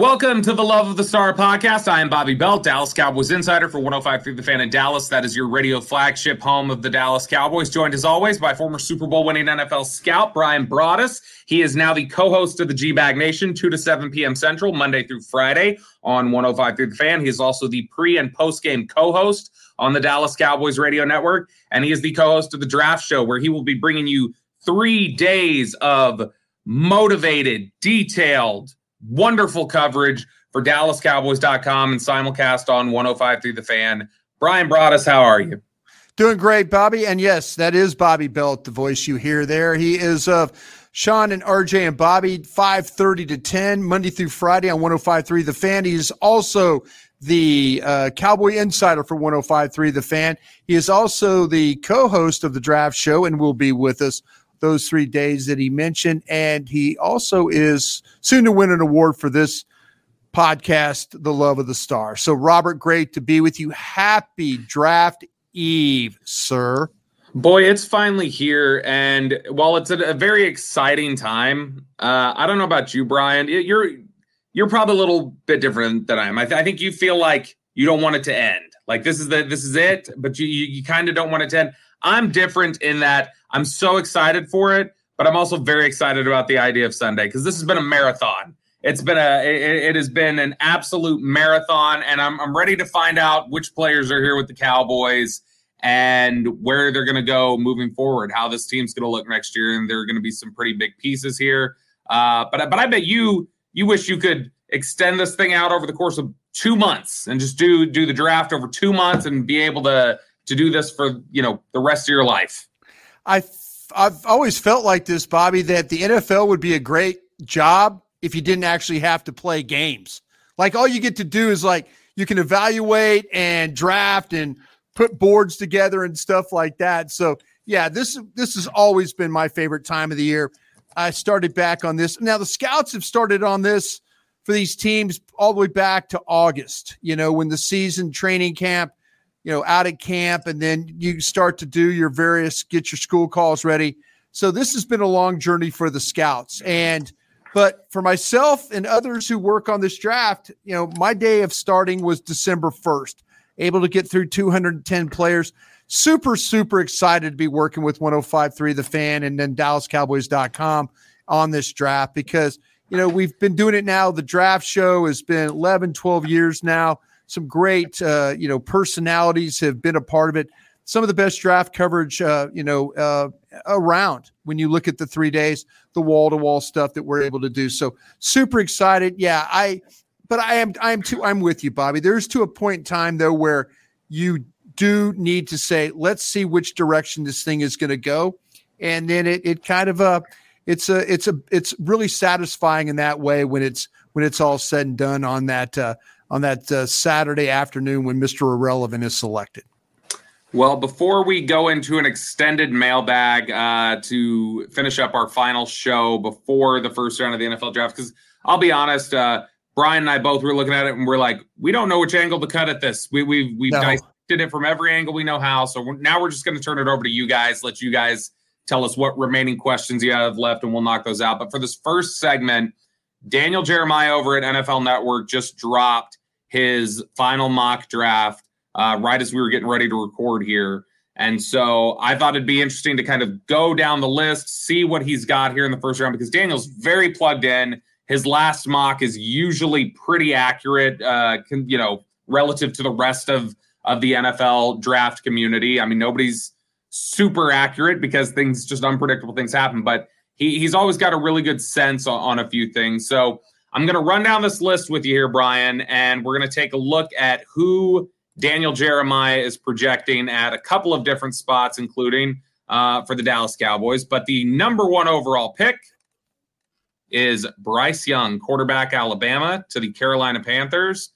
Welcome to the Love of the Star podcast. I am Bobby Belt, Dallas Cowboys insider for 105.3 The Fan in Dallas. That is your radio flagship home of the Dallas Cowboys. Joined as always by former Super Bowl winning NFL scout Bryan Broaddus. He is now the co-host of the G-Bag Nation, 2 to 7 p.m. Central, Monday through Friday on 105.3 The Fan. He is also the pre and post game co-host on the Dallas Cowboys radio network, and he is the co-host of the Draft Show, where he will be bringing you three days of motivated, detailed wonderful coverage for DallasCowboys.com and simulcast on 105 through The Fan. Bryan Broaddus, how are you? Doing great, Bobby. And yes, that is Bobby Belt, the voice you hear there. He is of Sean and RJ and Bobby, 5.30 to 10, Monday through Friday on 105.3 The Fan. He's also the uh, Cowboy Insider for 105.3 The Fan. He is also the co-host of the Draft Show and will be with us those three days that he mentioned. And he also is soon to win an award for this podcast, The Love of the Star. So, Robert, great to be with you. Happy draft eve, sir. Boy, it's finally here. And while it's a, very exciting time, uh, I don't know about you, Bryan. You're you're probably a little bit different than I am. I, th- I think you feel like you don't want it to end. Like this is the this is it, but you you, you kind of don't want it to end. I'm different in that I'm so excited for it, but I'm also very excited about the idea of Sunday because this has been a marathon. It's been a it, it, has been an absolute marathon, and I'm I'm ready to find out which players are here with the Cowboys and where they're going to go moving forward. How this team's going to look next year, and there are going to be some pretty big pieces here. Uh, but but I bet you you wish you could extend this thing out over the course of two months and just do do the draft over two months and be able to to do this for you know the rest of your life. I I've always felt like this, Bobby, that the NFL would be a great job if you didn't actually have to play games. Like all you get to do is like you can evaluate and draft and put boards together and stuff like that. So yeah, this this has always been my favorite time of the year. I started back on this. Now the scouts have started on this for these teams all the way back to August, you know, when the season training camp you know, out at camp, and then you start to do your various get your school calls ready. So this has been a long journey for the scouts. And but for myself and others who work on this draft, you know, my day of starting was December 1st, able to get through 210 players. Super, super excited to be working with 1053 The Fan and then DallasCowboys.com on this draft because, you know, we've been doing it now. The draft show has been 11, 12 years now some great, uh, you know, personalities have been a part of it. Some of the best draft coverage, uh, you know, uh, around when you look at the three days, the wall to wall stuff that we're able to do. So super excited. Yeah, I, but I am, I am too, I'm with you, Bobby. There's to a point in time though where you do need to say, let's see which direction this thing is going to go, and then it, it kind of uh, it's a, it's a, it's really satisfying in that way when it's when it's all said and done on that uh, on that uh, Saturday afternoon when Mr. Irrelevant is selected? Well, before we go into an extended mailbag uh, to finish up our final show before the first round of the NFL draft, because I'll be honest, uh, Bryan and I both were looking at it and we're like, we don't know which angle to cut at this. We, we've we've no. dissected it from every angle we know how. So we're, now we're just going to turn it over to you guys, let you guys tell us what remaining questions you have left, and we'll knock those out. But for this first segment, Daniel Jeremiah over at NFL Network just dropped his final mock draft uh, right as we were getting ready to record here. And so I thought it'd be interesting to kind of go down the list, see what he's got here in the first round, because Daniel's very plugged in. His last mock is usually pretty accurate, uh, you know, relative to the rest of of the NFL draft community. I mean, nobody's super accurate because things just unpredictable things happen, but he, he's always got a really good sense on, on a few things. So I'm going to run down this list with you here, Bryan, and we're going to take a look at who Daniel Jeremiah is projecting at a couple of different spots, including uh, for the Dallas Cowboys. But the number one overall pick is Bryce Young, quarterback Alabama, to the Carolina Panthers.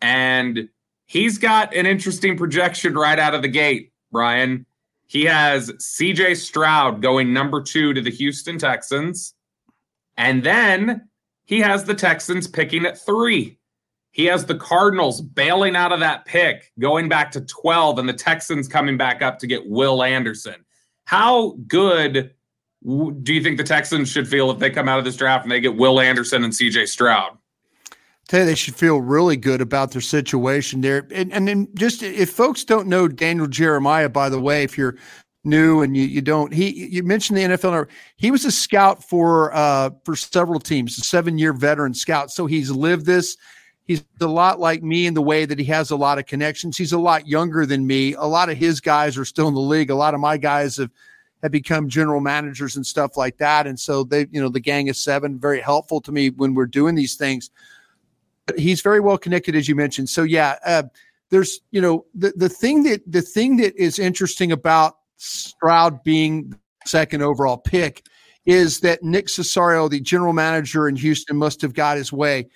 And he's got an interesting projection right out of the gate, Bryan. He has CJ Stroud going number two to the Houston Texans. And then he has the Texans picking at three. He has the Cardinals bailing out of that pick, going back to 12, and the Texans coming back up to get Will Anderson. How good do you think the Texans should feel if they come out of this draft and they get Will Anderson and CJ Stroud? tell they should feel really good about their situation there. And and then just if folks don't know Daniel Jeremiah, by the way, if you're new and you, you don't he you mentioned the NFL he was a scout for uh for several teams, a seven year veteran scout. So he's lived this. He's a lot like me in the way that he has a lot of connections. He's a lot younger than me. A lot of his guys are still in the league. A lot of my guys have have become general managers and stuff like that. And so they, you know, the gang of seven, very helpful to me when we're doing these things. He's very well connected, as you mentioned. So yeah, uh, there's, you know, the the thing that the thing that is interesting about Stroud being second overall pick is that Nick Caserio, the general manager in Houston, must have got his way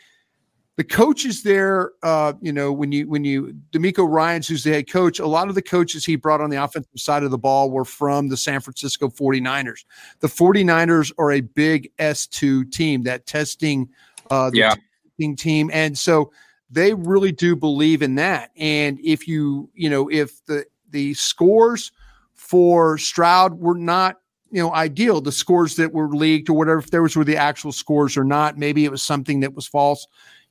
the coaches there, uh, you know, when you when you DeMeco Ryans, who's the head coach, a lot of the coaches he brought on the offensive side of the ball were from the San Francisco 49ers. The 49ers are a big S2 team, that testing uh yeah. testing team. And so they really do believe in that. And if you, you know, if the the scores for Stroud were not you know ideal the scores that were leaked or whatever if those were the actual scores or not maybe it was something that was false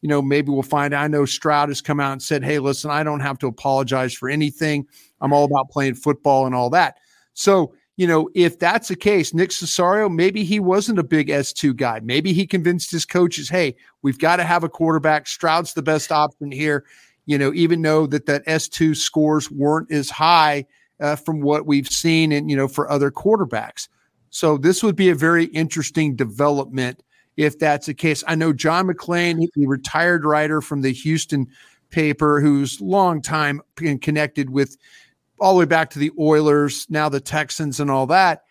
you know, maybe we'll find. I know Stroud has come out and said, "Hey, listen, I don't have to apologize for anything. I'm all about playing football and all that." So, you know, if that's the case, Nick Caserio, maybe he wasn't a big S2 guy. Maybe he convinced his coaches, "Hey, we've got to have a quarterback. Stroud's the best option here." You know, even though that that S2 scores weren't as high uh, from what we've seen and you know for other quarterbacks. So this would be a very interesting development if that's the case. I know John McClain, the retired writer from the Houston paper, who's long time connected with all the way back to the Oilers, now the Texans and all that.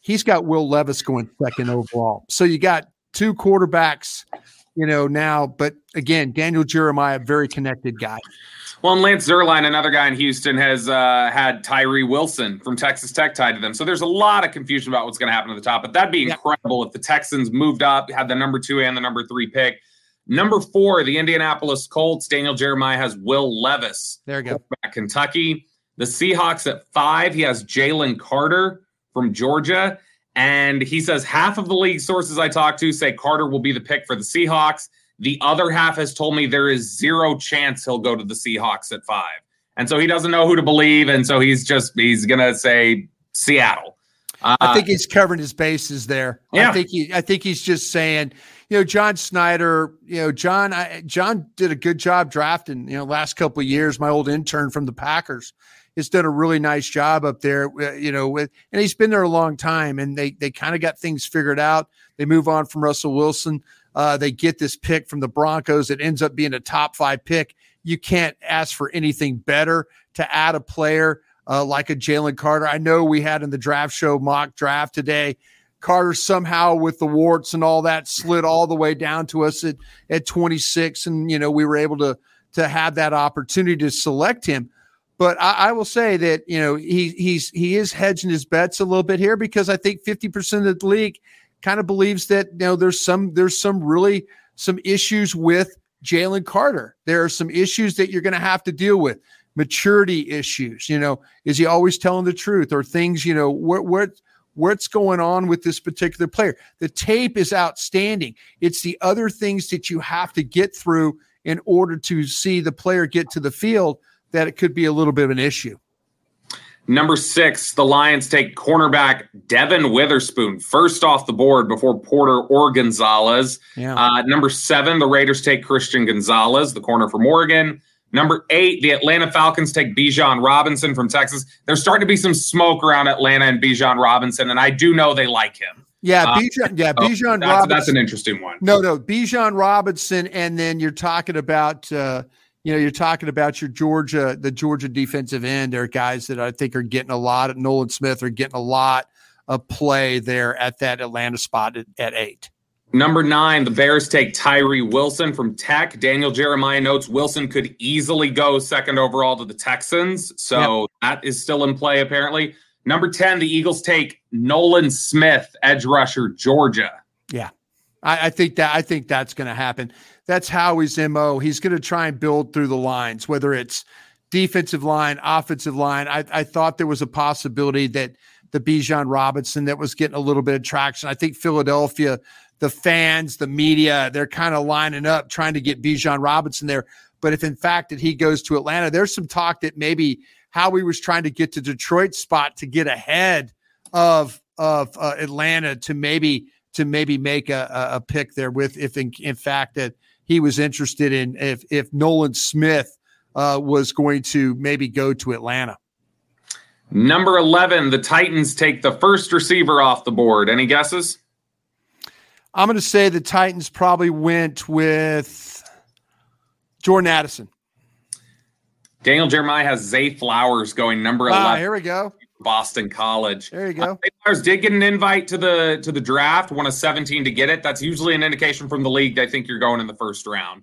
He's got Will Levis going second overall. So you got two quarterbacks, you know, now. But again, Daniel Jeremiah, very connected guy. Well, and Lance Zierlein, another guy in Houston, has uh, had Tyree Wilson from Texas Tech tied to them. So there's a lot of confusion about what's going to happen at the top. But that'd be incredible if the Texans moved up, had the number two and the number three pick. Number four, the Indianapolis Colts. Daniel Jeremiah has Will Levis. There you go. At Kentucky. The Seahawks at five, he has Jalen Carter from Georgia. And he says half of the league sources I talked to say Carter will be the pick for the Seahawks. The other half has told me there is zero chance he'll go to the Seahawks at five. And so he doesn't know who to believe. And so he's just, he's going to say Seattle. Uh, I think he's covering his bases there. Yeah. I think he, I think he's just saying, you know, John Schneider, you know, John, I, John did a good job drafting, you know, last couple of years. My old intern from the Packers has done a really nice job up there, uh, you know, with, and he's been there a long time and they, they kind of got things figured out. They move on from Russell Wilson. Uh, they get this pick from the Broncos. It ends up being a top five pick. You can't ask for anything better to add a player uh, like a Jalen Carter. I know we had in the draft show mock draft today. Carter somehow with the warts and all that slid all the way down to us at, at 26. And, you know, we were able to, to have that opportunity to select him. But I, I, will say that, you know, he, he's, he is hedging his bets a little bit here because I think 50% of the league kind of believes that you know there's some there's some really some issues with Jalen Carter. There are some issues that you're going to have to deal with. Maturity issues. You know, is he always telling the truth or things? You know, what what what's going on with this particular player? The tape is outstanding. It's the other things that you have to get through in order to see the player get to the field that it could be a little bit of an issue. Number six, the Lions take cornerback Devon Witherspoon first off the board before Porter or Gonzalez. Yeah. Uh, number seven, the Raiders take Christian Gonzalez, the corner from Oregon. Number eight, the Atlanta Falcons take Bijan Robinson from Texas. There's starting to be some smoke around Atlanta and Bijan Robinson, and I do know they like him. Yeah, uh, Bijan. Yeah, Bijan that's, Robinson. That's an interesting one. No, no, Bijan Robinson, and then you're talking about. Uh, you know, you're talking about your Georgia, the Georgia defensive end. There are guys that I think are getting a lot. Nolan Smith are getting a lot of play there at that Atlanta spot at, at eight. Number nine, the Bears take Tyree Wilson from Tech. Daniel Jeremiah notes Wilson could easily go second overall to the Texans. So yep. that is still in play, apparently. Number 10, the Eagles take Nolan Smith, edge rusher, Georgia. Yeah. I, I think that I think that's going to happen that's Howie's MO. He's going to try and build through the lines, whether it's defensive line, offensive line. I, I thought there was a possibility that the Bijan Robinson that was getting a little bit of traction. I think Philadelphia the fans, the media, they're kind of lining up trying to get Bijan Robinson there. But if in fact that he goes to Atlanta, there's some talk that maybe Howie was trying to get to Detroit spot to get ahead of of uh, Atlanta to maybe to maybe make a, a pick there with if in, in fact that he was interested in if if Nolan Smith uh, was going to maybe go to Atlanta. Number 11, the Titans take the first receiver off the board. Any guesses? I'm going to say the Titans probably went with Jordan Addison. Daniel Jeremiah has Zay Flowers going number ah, 11. Here we go. Boston College. There you go. Flowers did get an invite to the to the draft, one of 17 to get it. That's usually an indication from the league they think you're going in the first round.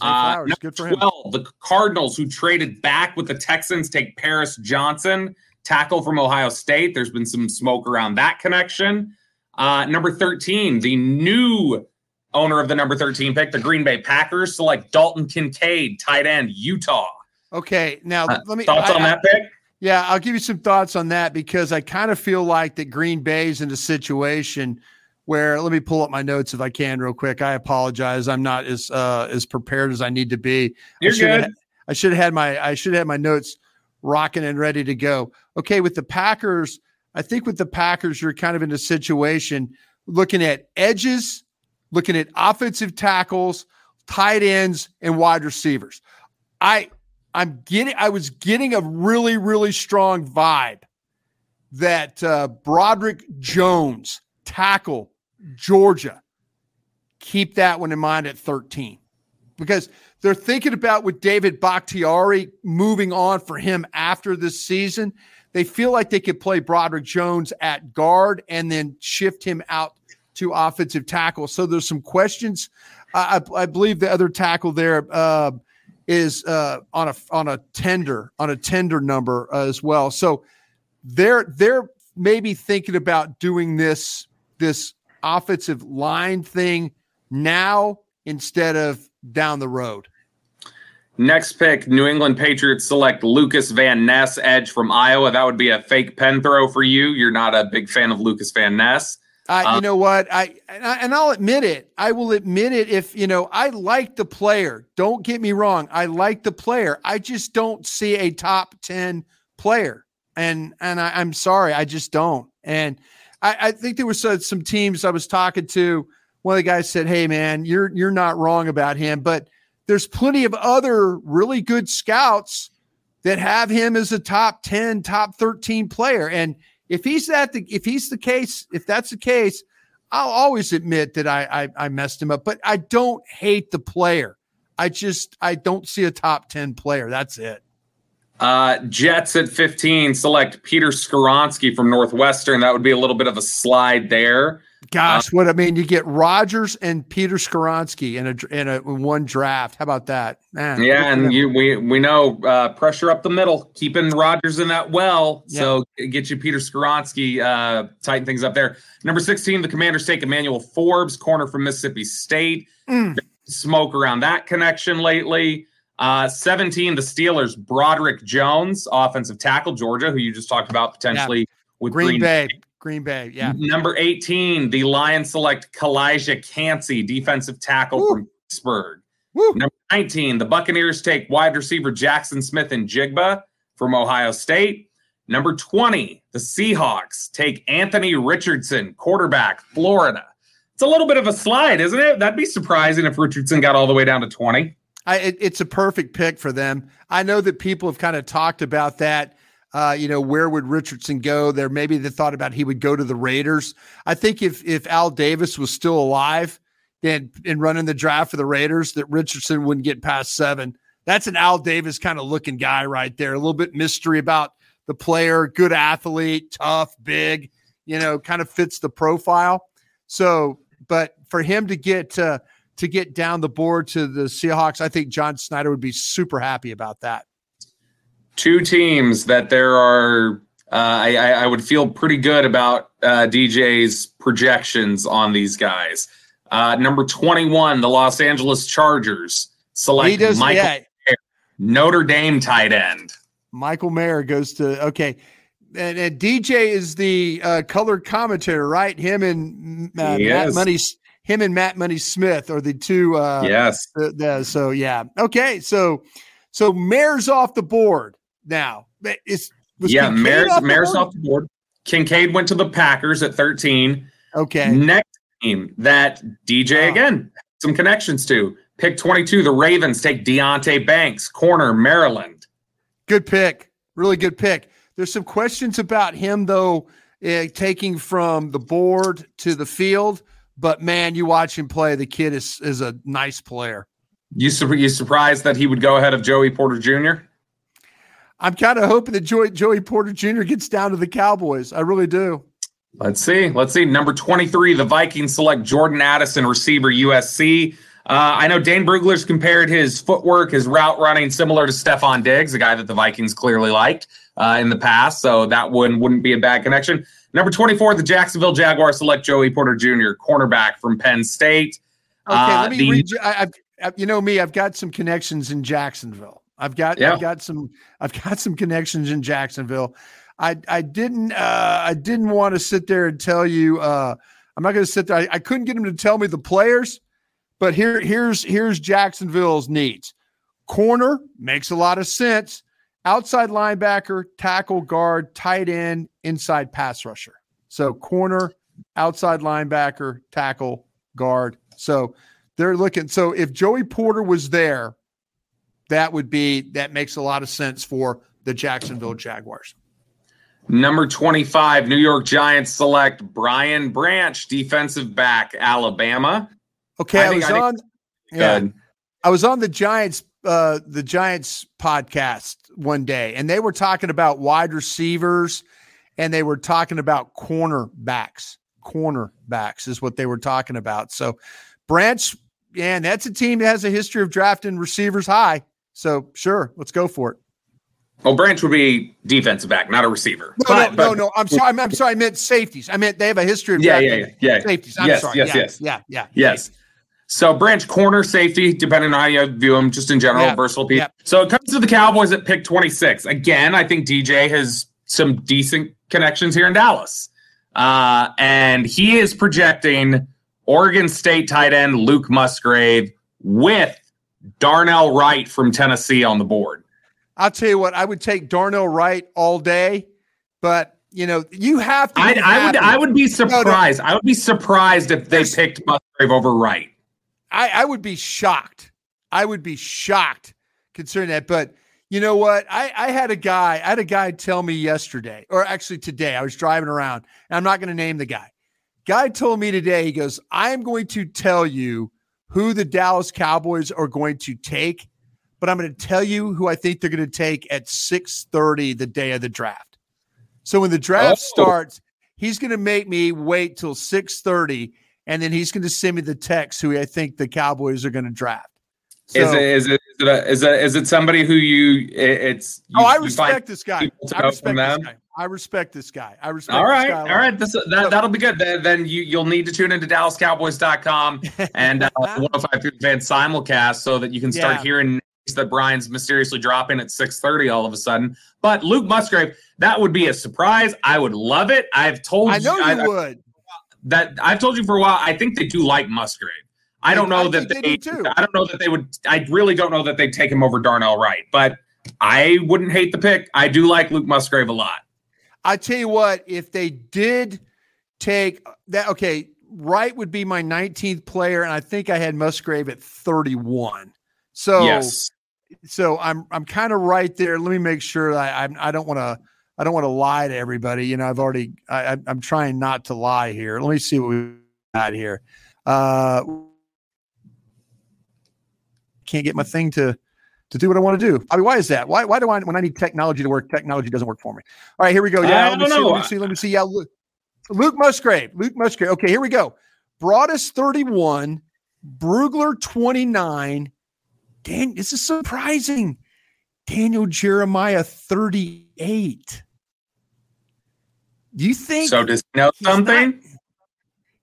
Uh, Good for 12, him. the Cardinals who traded back with the Texans take Paris Johnson, tackle from Ohio State. There's been some smoke around that connection. Uh, number 13, the new owner of the number 13 pick, the Green Bay Packers, select Dalton Kincaid, tight end, Utah. Okay, now Uh, let me thoughts I- on I- that pick? Yeah, I'll give you some thoughts on that because I kind of feel like that Green Bay's in a situation where let me pull up my notes if I can real quick. I apologize. I'm not as uh as prepared as I need to be. You're I should good. Have, I should have had my I should have had my notes rocking and ready to go. Okay, with the Packers, I think with the Packers, you're kind of in a situation looking at edges, looking at offensive tackles, tight ends, and wide receivers. I I'm getting I was getting a really, really strong vibe that uh Broderick Jones, tackle, Georgia, keep that one in mind at 13 because they're thinking about with David Bakhtiari moving on for him after this season. They feel like they could play Broderick Jones at guard and then shift him out to offensive tackle. So there's some questions. I, I, I believe the other tackle there uh, is uh, on a on a tender on a tender number uh, as well. So they're they're maybe thinking about doing this this offensive line thing now instead of down the road. Next pick, New England Patriots select Lucas Van Ness, edge from Iowa. That would be a fake pen throw for you. You're not a big fan of Lucas Van Ness. Uh, Uh, you know what? I and, I and I'll admit it. I will admit it. If you know, I like the player. Don't get me wrong. I like the player. I just don't see a top ten player, and and I, I'm sorry, I just don't. And I, I think there was some, some teams I was talking to. One of the guys said, "Hey, man, you're you're not wrong about him, but there's plenty of other really good scouts that have him as a top 10, top 13 player. And if he's that, the, if he's the case, if that's the case, I'll always admit that I, I, I messed him up, but I don't hate the player. I just, I don't see a top 10 player. That's it. Uh, Jets at 15 select Peter Skoronski from Northwestern. That would be a little bit of a slide there. Gosh, what I mean, you get Rodgers and Peter Skoronski in a in a in one draft. How about that? Man, Yeah, and you we we know uh, pressure up the middle, keeping Rodgers in that well. So get you Peter Skoronski, uh, tighten things up there. Number 16, the Commanders take Emmanuel Forbes, corner from Mississippi State. Mm. Smoke around that connection lately. Uh, 17, the Steelers, Broderick Jones, offensive tackle, Georgia, who you just talked about potentially with Green, Green, Bay, Green Bay, yeah. Number 18, the Lions select Calijah Kancey, defensive tackle Woo. from Pittsburgh. Woo. Number 19, the Buccaneers take wide receiver Jaxon Smith-Njigba from Ohio State. Number 20, the Seahawks take Anthony Richardson, quarterback, Florida. It's a little bit of a slide, isn't it? That'd be surprising if Richardson got all the way down to 20. I, it, it's a perfect pick for them. I know that people have kind of talked about that. Uh, you know, where would Richardson go? There, maybe they thought about he would go to the Raiders. I think if if Al Davis was still alive and and running the draft for the Raiders, that Richardson wouldn't get past seven. That's an Al Davis kind of looking guy right there. A little bit mystery about the player, good athlete, tough, big. You know, kind of fits the profile. So, but for him to get uh, to get down the board to the Seahawks, I think John Schneider would be super happy about that. Two teams that there are uh, I, I would feel pretty good about uh, DJ's projections on these guys. Uh, number 21, the Los Angeles Chargers select does, Michael yeah. Notre Dame tight end. Michael Mayer goes to okay, and, and DJ is the uh, color commentator, right? Him and uh, Matt. Money, him and Matt Money Smith are the two. Uh, yes. The, the, so yeah. Okay. So so Mayer's off the board now. Is yeah, Mayer's off Mayer's off the board. Kincaid went to the Packers at 13. Okay. Next team that DJ oh. again some connections to. Pick 22, the Ravens take Deonte Banks, corner, Maryland. Good pick. Really good pick. There's some questions about him, though, uh, taking from the board to the field. But man, you watch him play. The kid is, is a nice player. You, you surprised that he would go ahead of Joey Porter Jr.? I'm kind of hoping that Joey, Joey Porter Jr. gets down to the Cowboys. I really do. Let's see. Let's see. Number 23, the Vikings select Jordan Addison, receiver USC. Uh, I know Dane Brugler's compared his footwork, his route running, similar to Stefon Diggs, a guy that the Vikings clearly liked uh, in the past. So that one wouldn't be a bad connection. Number 24, the Jacksonville Jaguars select Joey Porter Jr., cornerback from Penn State. Okay, uh, let me the, read you. I, I, you know me, I've got some connections in Jacksonville. I've got yeah. I've got some I've got some connections in Jacksonville. I I didn't uh, I didn't want to sit there and tell you. Uh, I'm not going to sit there. I, I, couldn't get him to tell me the players, but here here's here's Jacksonville's needs. Corner makes a lot of sense. Outside linebacker, tackle, guard, tight end, inside pass rusher. So corner, outside linebacker, tackle, guard. So they're looking. So if Joey Porter was there, that would be that makes a lot of sense for the Jacksonville Jaguars. Number 25, New York Giants select Brian Branch, defensive back, Alabama. Okay, I, I was I on yeah, I was on the Giants uh the Giants podcast one day and they were talking about wide receivers and they were talking about cornerbacks. Cornerbacks is what they were talking about. So Branch, yeah, that's a team that has a history of drafting receivers high. So sure, let's go for it. Well, Branch would be defensive back, not a receiver. No, but, no, but, no, no. I'm sorry. I'm, I'm, sorry. I meant safeties. I meant they have a history of yeah, yeah, yeah, yeah. Safeties. I'm yes, sorry. Yes, yeah, yes, yeah, yeah, yes. So Branch corner safety, depending on how you view him, just in general, yeah, versatile piece. Yeah. So it comes to the Cowboys at pick 26. Again, I think DJ has some decent connections here in Dallas. Uh, and he is projecting Oregon State tight end Luke Musgrave with Darnell Wright from Tennessee on the board. I'll tell you what, I would take Darnell Wright all day, but you know, you have to. I, I would. I would be surprised. No, no. I would be surprised if they picked Musgrave over Wright. I, I would be shocked. I would be shocked concerning that. But you know what? I, I had a guy. I had a guy tell me yesterday, or actually today. I was driving around, and I'm not going to name the guy. Guy told me today. He goes, "I am going to tell you who the Dallas Cowboys are going to take." but I'm going to tell you who I think they're going to take at 6:30 the day of the draft. So when the draft oh. starts, he's going to make me wait till 6:30 and then he's going to send me the text who I think the Cowboys are going to draft. So, is it is it is it, a, is it is it somebody who you it's oh, you, Oh, I respect this guy. I respect this guy. I respect this guy. I respect All right. All right. This that, that'll be good. Then, you you'll need to tune into DallasCowboys.com and uh, 105 fan simulcast so that you can start yeah. hearing that Bryan's mysteriously dropping at 6:30 all of a sudden. But Luke Musgrave, that would be a surprise. I would love it. I've told I know you, I, would. That I've told you for a while. I think they do like Musgrave. I don't know I that they, they I don't know that they would I really don't know that they'd take him over Darnell Wright, but I wouldn't hate the pick. I do like Luke Musgrave a lot. I tell you what, if they did take that okay, Wright would be my 19th player, and I think I had Musgrave at 31. So yes so I'm I'm kind of right there. Let me make sure I I'm, I don't want to I don't want to lie to everybody. You know, I've already I, I'm trying not to lie here. Let me see what we got here. Uh, can't get my thing to to do what I want to do. I mean, why is that? Why why do I when I need technology to work, technology doesn't work for me? All right, here we go. Yeah, let me, see, let me see. Let me see. Yeah, Luke, Luke Musgrave. Luke Musgrave. Okay, here we go. Broaddus 31, Brugler 29, Dan, this is surprising. Daniel Jeremiah 38. Do you think so? Does he know something? Not,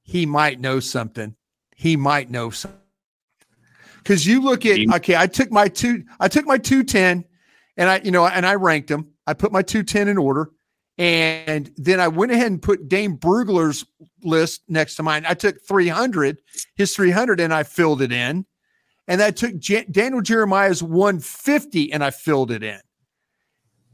he might know something. He might know something. Because you look at okay, I took my two, I took my 210 and I, you know, and I ranked them. I put my 210 in order. And then I went ahead and put Dane Brugler's list next to mine. I took 300, his 300, and I filled it in. And I took J- Daniel Jeremiah's 150 and I filled it in.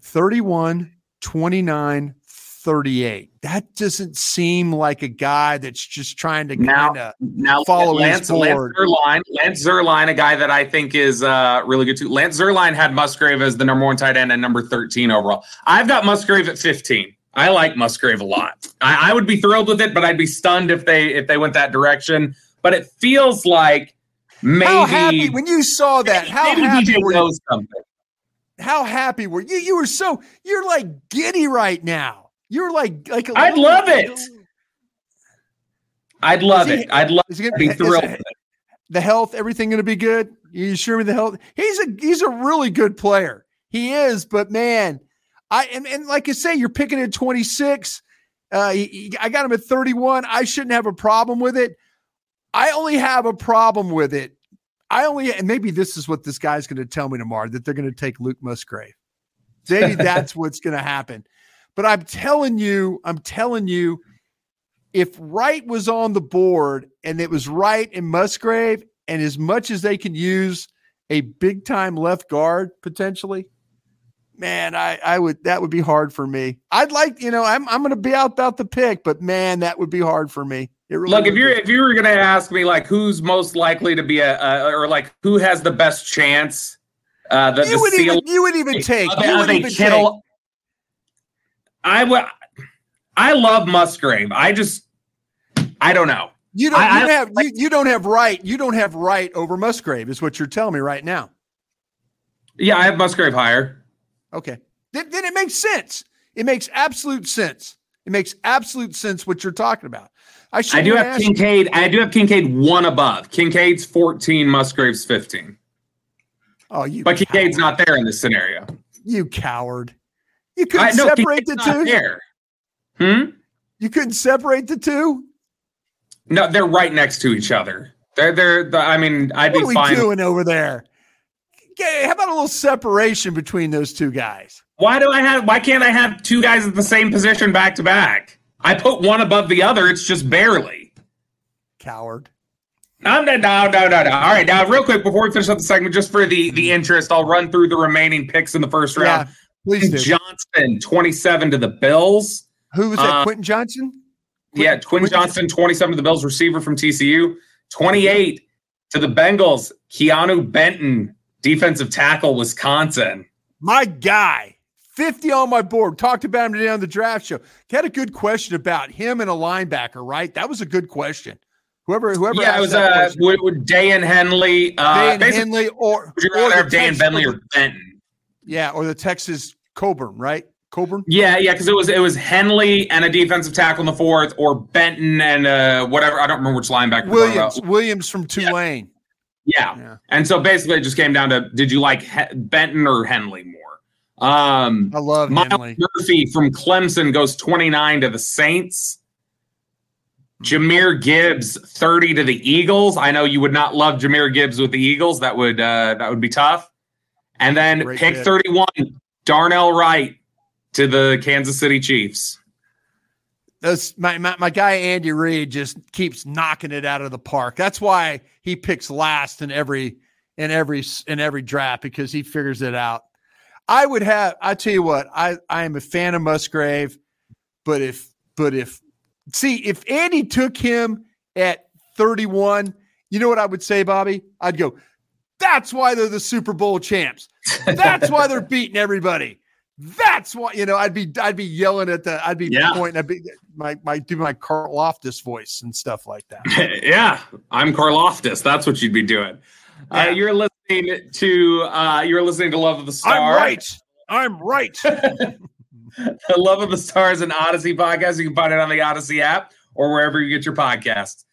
31, 29, 38. That doesn't seem like a guy that's just trying to kind of now follow Lance, his board. Lance Zierlein, Lance Zierlein, a guy that I think is uh, really good too. Lance Zierlein had Musgrave as the number one tight end and number 13 overall. I've got Musgrave at 15. I like Musgrave a lot. I, I would be thrilled with it, but I'd be stunned if they if they went that direction. But it feels like maybe how happy when you saw that? How happy DJ were you? something. How happy were you? You were so you're like giddy right now. You're like like a I'd little- love it. I'd love he- it. I'd love to be thrilled. it- it. the health, everything going to be good? You sure me the health? He's a he's a really good player. He is, but man, I and, and like I say, you're picking at 26. Uh, he- he- I got him at 31. I shouldn't have a problem with it. I only have a problem with it. I only and maybe this is what this guy's going to tell me tomorrow that they're going to take Luke Musgrave. Maybe that's what's going to happen. But I'm telling you, I'm telling you, if Wright was on the board and it was Wright and Musgrave, and as much as they can use a big time left guard potentially, man, I, I would that would be hard for me. I'd like, you know, I'm I'm gonna be out about the pick, but man, that would be hard for me. Really Look, if you're be. if you were gonna ask me like who's most likely to be a, or like who has the best chance, uh, the, you the would even you would even take of, you would even take Kittle. I would. I love Musgrave. I just, I don't know. you don't I- you have you, you don't have Wright you don't have Wright over Musgrave is what you're telling me right now. Yeah, I have Musgrave higher. Okay. Then, then it makes sense. It makes absolute sense. It makes absolute sense what you're talking about. I should I do have Kincaid. I do have Kincaid one above. Kincaid's fourteen. Musgrave's fifteen. Oh, you But Kincaid's not there in this scenario. You coward. You couldn't know separate the two. there. Hmm. You couldn't separate the two. No, they're right next to each other. They're they're. The, I mean, I'd What be are we fine. doing over there? Okay, how about a little separation between those two guys? Why do I have? Why can't I have two guys at the same position back to back? I put one above the other. It's just barely. Coward. No, no, no, no, no, no. All right, now real quick before we finish up the segment, just for the the interest, I'll run through the remaining picks in the first Yeah, round. Please do. Johnson, twenty-seven to the Bills. Who was that? uh, Quentin Johnson? Yeah, Quinn Quinn- Johnson, twenty-seven to the Bills, receiver from TCU. Twenty-eight to the Bengals. Keanu Benton, defensive tackle, Wisconsin. My guy. 50 on my board. Talked about him today on the draft show. Had a good question about him and a linebacker, right? That was a good question. Whoever, whoever. Yeah, asked it was uh, with, with Henley. Uh, Dan Henley or, would you or rather the have Dan Bentley or or Benton? Yeah, or the Texas Coburn, right? Coburn. Yeah, yeah, because it was it was Henley and a defensive tackle in the fourth, or Benton and uh, whatever. I don't remember which linebacker. Williams. Williams from Tulane. Yeah. Yeah. and so basically it just came down to did you like he- Benton or Henley more? Um, I love Miles Henley. Murphy from Clemson goes 29 to the Saints. Jahmyr Gibbs 30 to the Eagles. I know you would not love Jahmyr Gibbs with the Eagles. That would uh, that would be tough. And then Great pick pick. 31, Darnell Wright to the Kansas City Chiefs. That's my, my my guy Andy Reid just keeps knocking it out of the park. That's why he picks last in every in every in every draft because he figures it out. I would have I tell you what, I I am a fan of Musgrave, but if but if see if Andy took him at 31, you know what I would say, Bobby? I'd go, that's why they're the Super Bowl champs. That's why they're beating everybody. That's why you know I'd be I'd be yelling at the I'd be Yeah. pointing I'd be my my do my Carl Loftus voice and stuff like that. yeah, I'm Karloftis. That's what you'd be doing. Yeah. Uh, you're listening to uh, you're listening to Love of the Star. I'm right. I'm right. the Love of the Stars and Odyssey podcast. You can find it on the Odyssey app or wherever you get your podcasts.